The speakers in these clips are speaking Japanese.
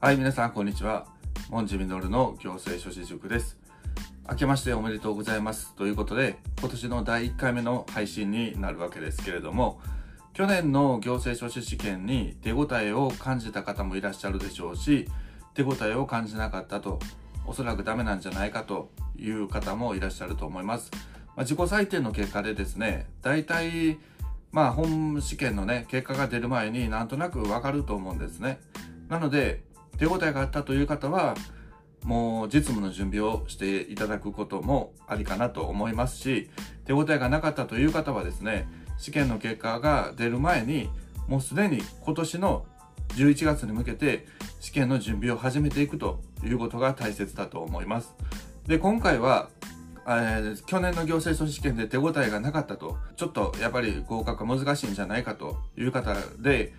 はい、皆さん、こんにちは。モンジミノルの行政書士塾です。明けましておめでとうございます。ということで、今年の第1回目の配信になるわけですけれども、去年の行政書士試験に手応えを感じた方もいらっしゃるでしょうし、手応えを感じなかったと、おそらくダメなんじゃないかという方もいらっしゃると思います。まあ、自己採点の結果でですね、大体、まあ本試験のね、結果が出る前になんとなくわかると思うんですね。なので、手応えがあったという方は、もう実務の準備をしていただくこともありかなと思いますし、手応えがなかったという方はですね、試験の結果が出る前に、もうすでに今年の11月に向けて試験の準備を始めていくということが大切だと思います。で、今回は、えー去年の行政書士試験で手応えがなかったと、ちょっとやっぱり合格が難しいんじゃないかという方で、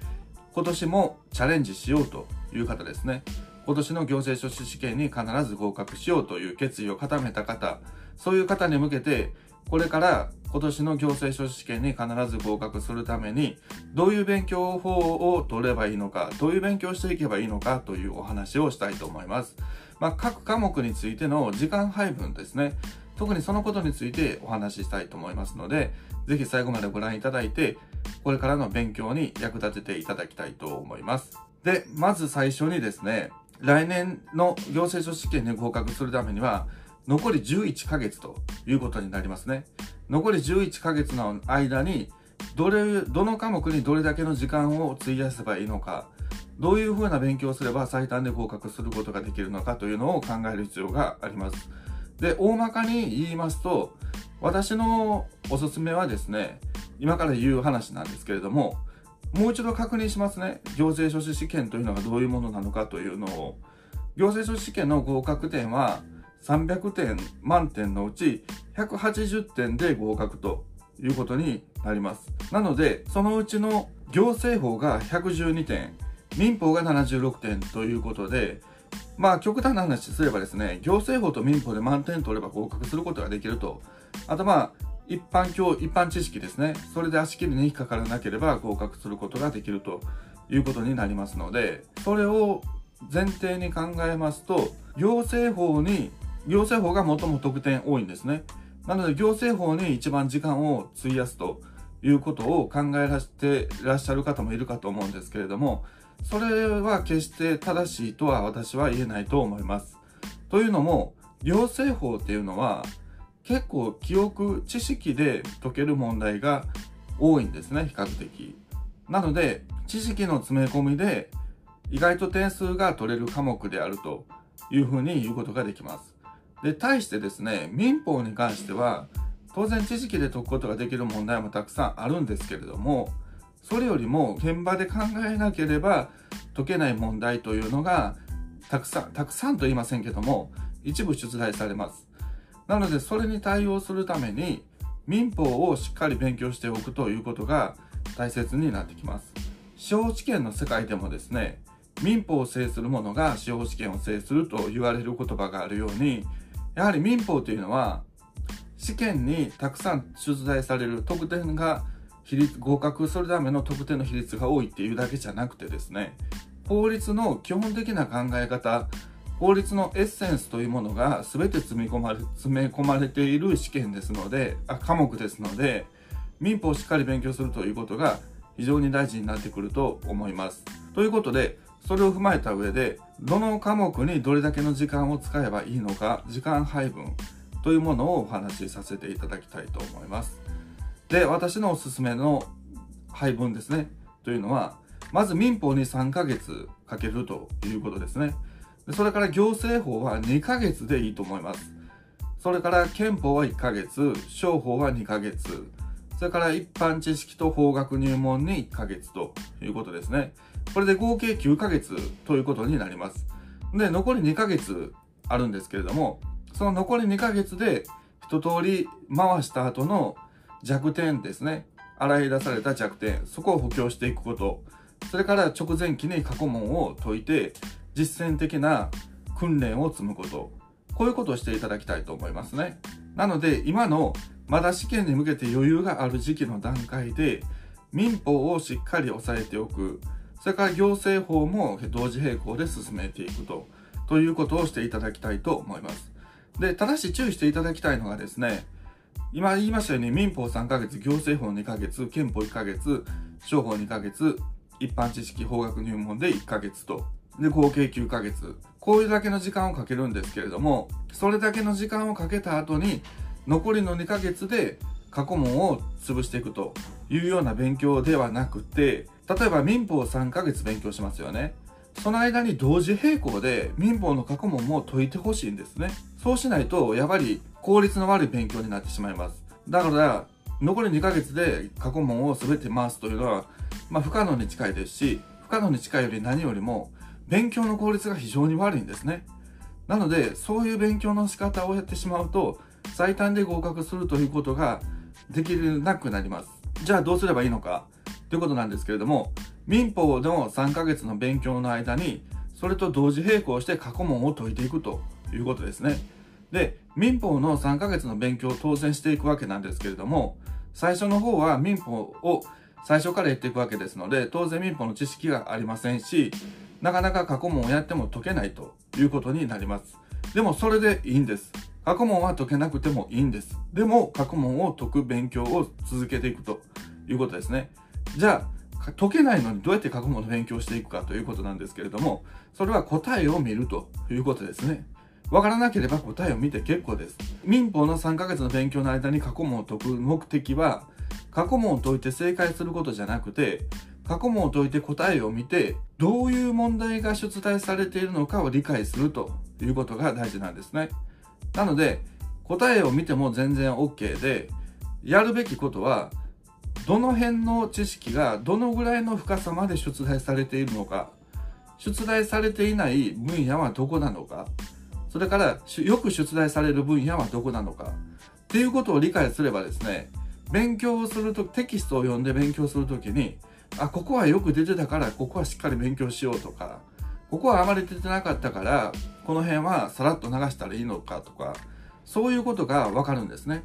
今年もチャレンジしようという方ですね。今年の行政書士試験に必ず合格しようという決意を固めた方、そういう方に向けて、これから今年の行政書士試験に必ず合格するために、どういう勉強法を取ればいいのか、どういう勉強していけばいいのかというお話をしたいと思います。まあ、各科目についての時間配分ですね。特にそのことについてお話ししたいと思いますので、ぜひ最後までご覧いただいて、これからの勉強に役立てていただきたいと思います。で、まず最初にですね、来年の行政書士試験に合格するためには、残り11ヶ月ということになりますね。残り11ヶ月の間に、どれ、どの科目にどれだけの時間を費やせばいいのか、どういうふうな勉強をすれば最短で合格することができるのかというのを考える必要があります。で、大まかに言いますと、私のおすすめはですね、今から言う話なんですけれども、もう一度確認しますね。行政書士試験というのがどういうものなのかというのを。行政書士試験の合格点は300点満点のうち180点で合格ということになります。なので、そのうちの行政法が112点、民法が76点ということで、まあ極端な話すればですね、行政法と民法で満点取れば合格することができると。あとまあ、一般教、一般知識ですね。それで足切りに引っかからなければ合格することができるということになりますので、それを前提に考えますと、行政法に、行政法が最も得点多いんですね。なので行政法に一番時間を費やすということを考えらしていらっしゃる方もいるかと思うんですけれども、それは決して正しいとは私は言えないと思います。というのも、行政法っていうのは結構記憶、知識で解ける問題が多いんですね、比較的。なので、知識の詰め込みで意外と点数が取れる科目であるというふうに言うことができます。で、対してですね、民法に関しては、当然知識で解くことができる問題もたくさんあるんですけれども、それよりも現場で考えなければ解けない問題というのが、たくさん、たくさんと言いませんけども、一部出題されます。なので、それに対応するために、民法をしっかり勉強しておくということが大切になってきます。司法試験の世界でもですね、民法を制する者が司法試験を制すると言われる言葉があるように、やはり民法というのは、試験にたくさん出題される得点が比率、合格するための得点の比率が多いっていうだけじゃなくてですね、法律の基本的な考え方、法律のエッセンスというものが全て詰め込まれ詰め込まれている試験ですので、あ科目ですので、民法をしっかり勉強するということが非常に大事になってくると思います。ということで、それを踏まえた上で、どの科目にどれだけの時間を使えばいいのか、時間配分というものをお話しさせていただきたいと思います。で、私のおすすめの配分ですね、というのは、まず民法に3ヶ月かけるということですね。それから行政法は2ヶ月でいいと思います。それから憲法は1ヶ月、商法は2ヶ月、それから一般知識と法学入門に1ヶ月ということですね。これで合計9ヶ月ということになります。で、残り2ヶ月あるんですけれども、その残り2ヶ月で一通り回した後の弱点ですね。洗い出された弱点、そこを補強していくこと。それから直前期に過去問を解いて、実践的な訓練を積むこと。こういうことをしていただきたいと思いますね。なので、今のまだ試験に向けて余裕がある時期の段階で、民法をしっかり押さえておく。それから行政法も同時並行で進めていくと、ということをしていただきたいと思います。で、ただし注意していただきたいのがですね、今言いましたように民法3ヶ月、行政法2ヶ月、憲法1ヶ月、商法2ヶ月、一般知識法学入門で1ヶ月と、で、合計9ヶ月。こういうだけの時間をかけるんですけれども、それだけの時間をかけた後に、残りの2ヶ月で過去問を潰していくというような勉強ではなくて、例えば民法3ヶ月勉強しますよね。その間に同時並行で民法の過去問も解いてほしいんですね。そうしないと、やはり効率の悪い勉強になってしまいます。だから、残り2ヶ月で過去問を全て回すというのは、まあ、不可能に近いですし、不可能に近いより何よりも、勉強の効率が非常に悪いんですね。なので、そういう勉強の仕方をやってしまうと、最短で合格するということができなくなります。じゃあどうすればいいのか？ということなんですけれども、民法の3ヶ月の勉強の間に、それと同時並行して過去問を解いていくということですね。で、民法の3ヶ月の勉強を当然していくわけなんですけれども、最初の方は民法を最初からやっていくわけですので、当然民法の知識がありませんし、なかなか過去問をやっても解けないということになります。でもそれでいいんです。過去問は解けなくてもいいんです。でも過去問を解く勉強を続けていくということですね。じゃあ、解けないのにどうやって過去問の勉強をしていくかということなんですけれども、それは答えを見るということですね。わからなければ答えを見て結構です。民法の3ヶ月の勉強の間に過去問を解く目的は、過去問を解いて正解することじゃなくて、過去問を解いて答えを見て、どういう問題が出題されているのかを理解するということが大事なんですね。なので、答えを見ても全然 OK で、やるべきことは、どの辺の知識がどのぐらいの深さまで出題されているのか、出題されていない分野はどこなのか、それからよく出題される分野はどこなのか。っていうことを理解すればですね勉強をするとテキストを読んで勉強するときにあここはよく出てたからここはしっかり勉強しようとかここはあまり出てなかったからこの辺はさらっと流したらいいのかとかそういうことがわかるんですね。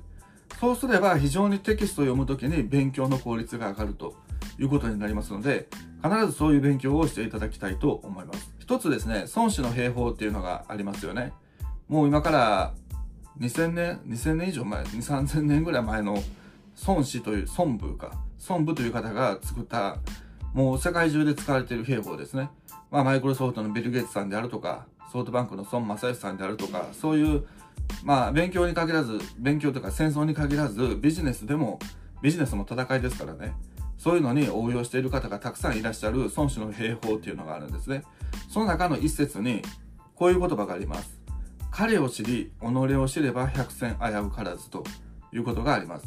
そうすれば非常にテキストを読むときに勉強の効率が上がるということになりますので必ずそういう勉強をしていただきたいと思います。一つですね、孫子の兵法っていうのがありますよね。もう今から2000年、2000年以上前、2、3000年ぐらい前の孫子という、孫武か、孫武という方が作った、もう世界中で使われている兵法ですね。まあ、マイクロソフトのビル・ゲイツさんであるとか、ソフトバンクの孫正義さんであるとか、そういう、まあ、勉強に限らず、勉強とか戦争に限らず、ビジネスでも、ビジネスも戦いですからね。そういうのに応用している方がたくさんいらっしゃる孫子の兵法っていうのがあるんですね。その中の一節に、こういう言葉があります。彼を知り、己を知れば百戦危うからずということがあります。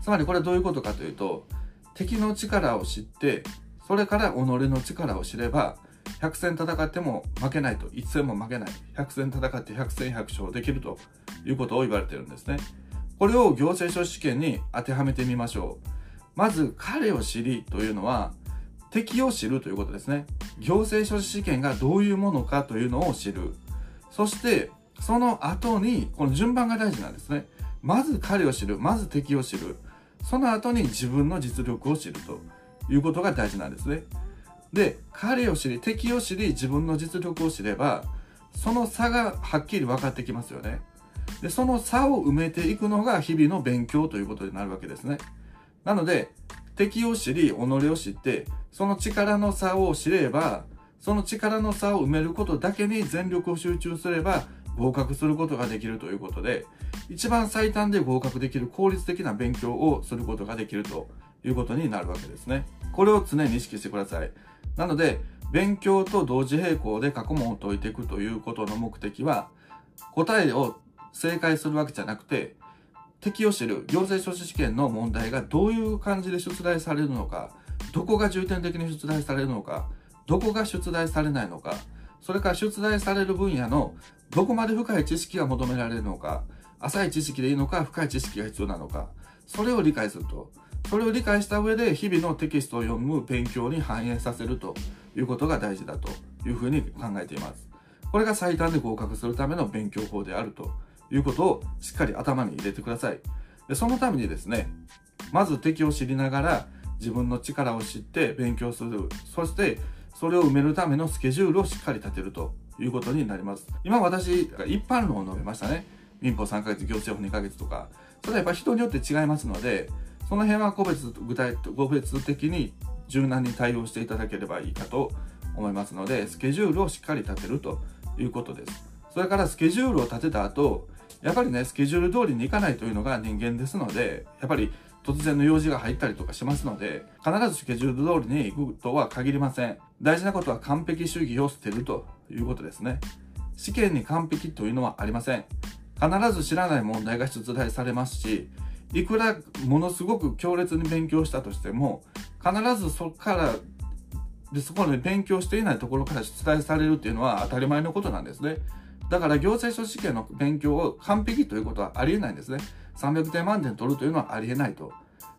つまりこれはどういうことかというと、敵の力を知って、それから己の力を知れば、百戦戦っても負けないと、一戦も負けない。百戦戦って百戦百勝できるということを言われてるんですね。これを行政書士試験に当てはめてみましょう。まず、彼を知りというのは、敵を知るということですね。行政書士試験がどういうものかというのを知る。そして、その後に、この順番が大事なんですね。まず彼を知る。まず敵を知る。その後に自分の実力を知るということが大事なんですね。で、彼を知り、敵を知り、自分の実力を知れば、その差がはっきり分かってきますよね。で、その差を埋めていくのが日々の勉強ということになるわけですね。なので、敵を知り、己を知って、その力の差を知れば、その力の差を埋めることだけに全力を集中すれば、合格することができるということで、一番最短で合格できる効率的な勉強をすることができるということになるわけですね。これを常に意識してください。なので、勉強と同時並行で過去問を解いていくということの目的は、答えを正解するわけじゃなくて、適用している行政書士試験の問題がどういう感じで出題されるのか、どこが重点的に出題されるのか、どこが出題されないのか、それから出題される分野のどこまで深い知識が求められるのか、浅い知識でいいのか、深い知識が必要なのか、それを理解すると。それを理解した上で日々のテキストを読む勉強に反映させるということが大事だというふうに考えています。これが最短で合格するための勉強法であるということをしっかり頭に入れてください。でそのためにですね、まず敵を知りながら自分の力を知って勉強する。そしてそれを埋めるためのスケジュールをしっかり立てるということになります。今私、一般論を述べましたね。民法3ヶ月、行政法2ヶ月とか。それはやっぱ人によって違いますので、その辺は個別、具体、個別的に柔軟に対応していただければいいかと思いますので、スケジュールをしっかり立てるということです。それからスケジュールを立てた後、やっぱりね、スケジュール通りにいかないというのが人間ですので、やっぱり突然の用事が入ったりとかしますので、必ずスケジュール通りに行くとは限りません。大事なことは完璧主義を捨てるということですね。試験に完璧というのはありません。必ず知らない問題が出題されますし、いくらものすごく強烈に勉強したとしても、必ずそこからでそこで勉強していないところから出題されるっていうのは当たり前のことなんですね。だから行政書試験の勉強を完璧ということはありえないんですね。300点満点取るというのはありえないと。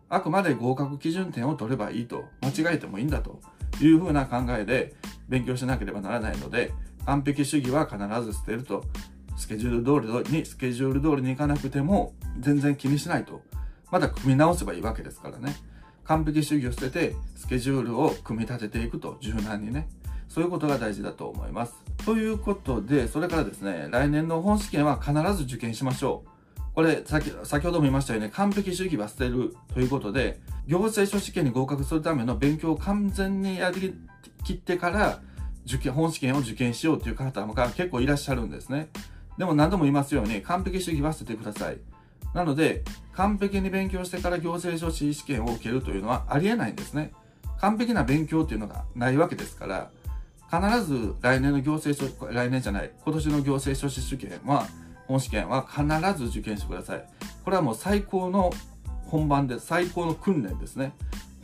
あくまで合格基準点を取ればいいと。間違えてもいいんだというふうな考えで勉強しなければならないので、完璧主義は必ず捨てると。スケジュール通りに、スケジュール通りに行かなくても全然気にしないと。また組み直せばいいわけですからね。完璧主義を捨てて、スケジュールを組み立てていくと、柔軟にね。そういうことが大事だと思います。ということで、それからですね、来年の本試験は必ず受験しましょう。これ、先、先ほども言いましたよね、完璧主義は捨てるということで、行政書試験に合格するための勉強を完全にやりきってから、受験、本試験を受験しようという方が結構いらっしゃるんですね。でも何度も言いますように、完璧主義は捨ててください。なので、完璧に勉強してから行政書士試験を受けるというのはありえないんですね。完璧な勉強っていうのがないわけですから、必ず来年の行政書、来年じゃない、今年の行政書士試験は、本試験は必ず受験してください。これはもう最高の本番で最高の訓練ですね。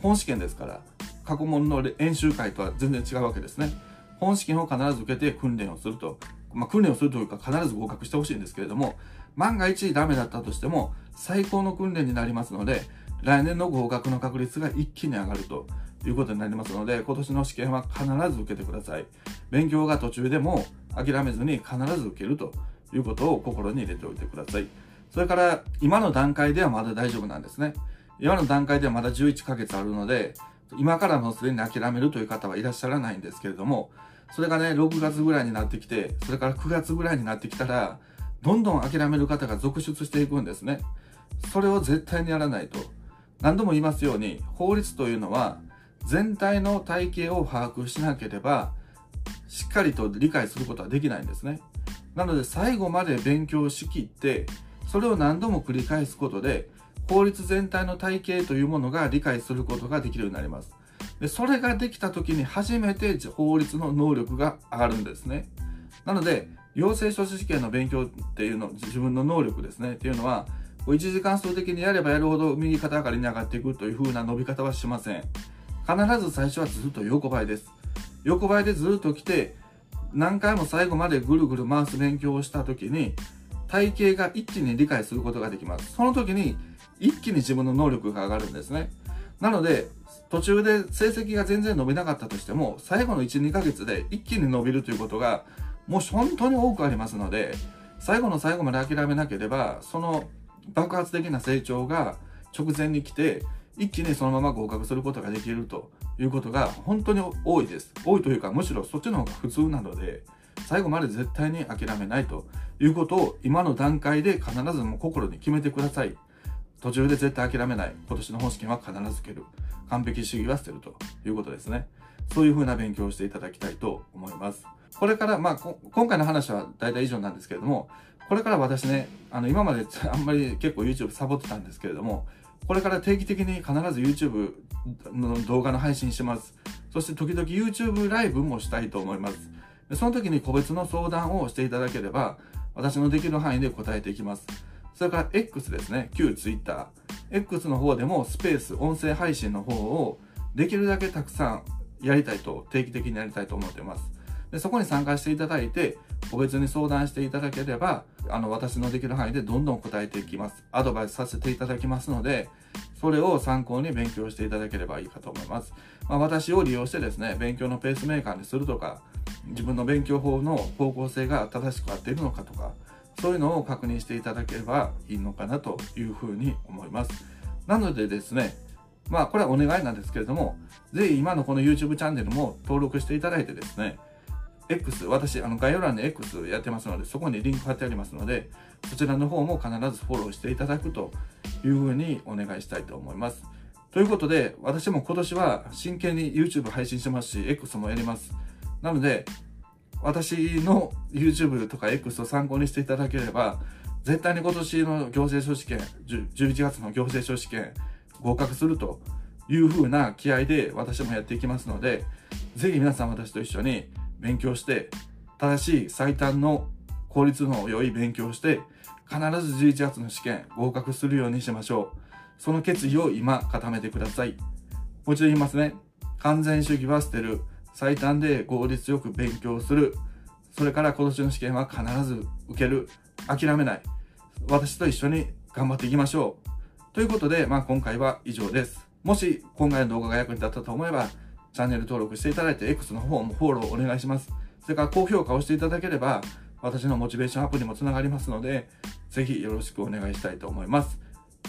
本試験ですから、過去問の演習会とは全然違うわけですね。本試験を必ず受けて訓練をすると。まあ、訓練をするというか必ず合格してほしいんですけれども、万が一ダメだったとしても、最高の訓練になりますので、来年の合格の確率が一気に上がるということになりますので、今年の試験は必ず受けてください。勉強が途中でも諦めずに必ず受けるということを心に入れておいてください。それから、今の段階ではまだ大丈夫なんですね。今の段階ではまだ11ヶ月あるので、今からもうすでに諦めるという方はいらっしゃらないんですけれども、それがね、6月ぐらいになってきて、それから9月ぐらいになってきたら、どんどん諦める方が続出していくんですね。それを絶対にやらないと。何度も言いますように、法律というのは、全体の体系を把握しなければ、しっかりと理解することはできないんですね。なので、最後まで勉強しきって、それを何度も繰り返すことで、法律全体の体系というものが理解することができるようになります。でそれができた時に初めて法律の能力が上がるんですね。なので、行政書士試験の勉強っていうの、自分の能力ですね、っていうのは、1時間数的にやればやるほど右肩上がりに上がっていくという風な伸び方はしません。必ず最初はずっと横ばいです。横ばいでずっと来て、何回も最後までぐるぐる回す勉強をした時に、体系が一気に理解することができます。その時に一気に自分の能力が上がるんですね。なので、途中で成績が全然伸びなかったとしても、最後の1、2ヶ月で一気に伸びるということが、もう本当に多くありますので、最後の最後まで諦めなければ、その爆発的な成長が直前に来て、一気にそのまま合格することができるということが本当に多いです。多いというか、むしろそっちの方が普通なので、最後まで絶対に諦めないということを今の段階で必ずもう心に決めてください。途中で絶対諦めない。今年の本試験は必ず受ける。完璧主義は捨てるということですね。そういうふうな勉強をしていただきたいと思います。これから、まあ、今回の話は大体以上なんですけれども、これから私ね、あの、今まであんまり結構 YouTube サボってたんですけれども、これから定期的に必ず YouTube の動画の配信します。そして時々 YouTube ライブもしたいと思います。その時に個別の相談をしていただければ、私のできる範囲で答えていきます。それから X ですね。旧 Twitter。X の方でもスペース、音声配信の方をできるだけたくさんやりたいと、定期的にやりたいと思っています。でそこに参加していただいて、個別に相談していただければ、あの、私のできる範囲でどんどん答えていきます。アドバイスさせていただきますので、それを参考に勉強していただければいいかと思います。まあ、私を利用してですね、勉強のペースメーカーにするとか、自分の勉強法の方向性が正しく合っているのかとか、そういうのを確認していただければいいのかなというふうに思います。なのでですね、まあこれはお願いなんですけれども、ぜひ今のこの YouTube チャンネルも登録していただいてですね、X、私、あの概要欄に X やってますので、そこにリンク貼ってありますので、そちらの方も必ずフォローしていただくというふうにお願いしたいと思います。ということで、私も今年は真剣に YouTube 配信してますし、X もやります。なので、私の YouTube とか X を参考にしていただければ、絶対に今年の行政書士試験、11月の行政書士試験、合格するという風な気合で私もやっていきますので、ぜひ皆さん私と一緒に勉強して、正しい最短の効率の良い勉強をして、必ず11月の試験合格するようにしましょう。その決意を今固めてください。もう一度言いますね。完全主義は捨てる。最短で効率よく勉強する。それから今年の試験は必ず受ける。諦めない。私と一緒に頑張っていきましょう。ということで、まあ今回は以上です。もし今回の動画が役に立ったと思えば、チャンネル登録していただいて、X の方もフォローお願いします。それから高評価をしていただければ、私のモチベーションアップにもつながりますので、ぜひよろしくお願いしたいと思います。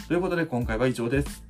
ということで今回は以上です。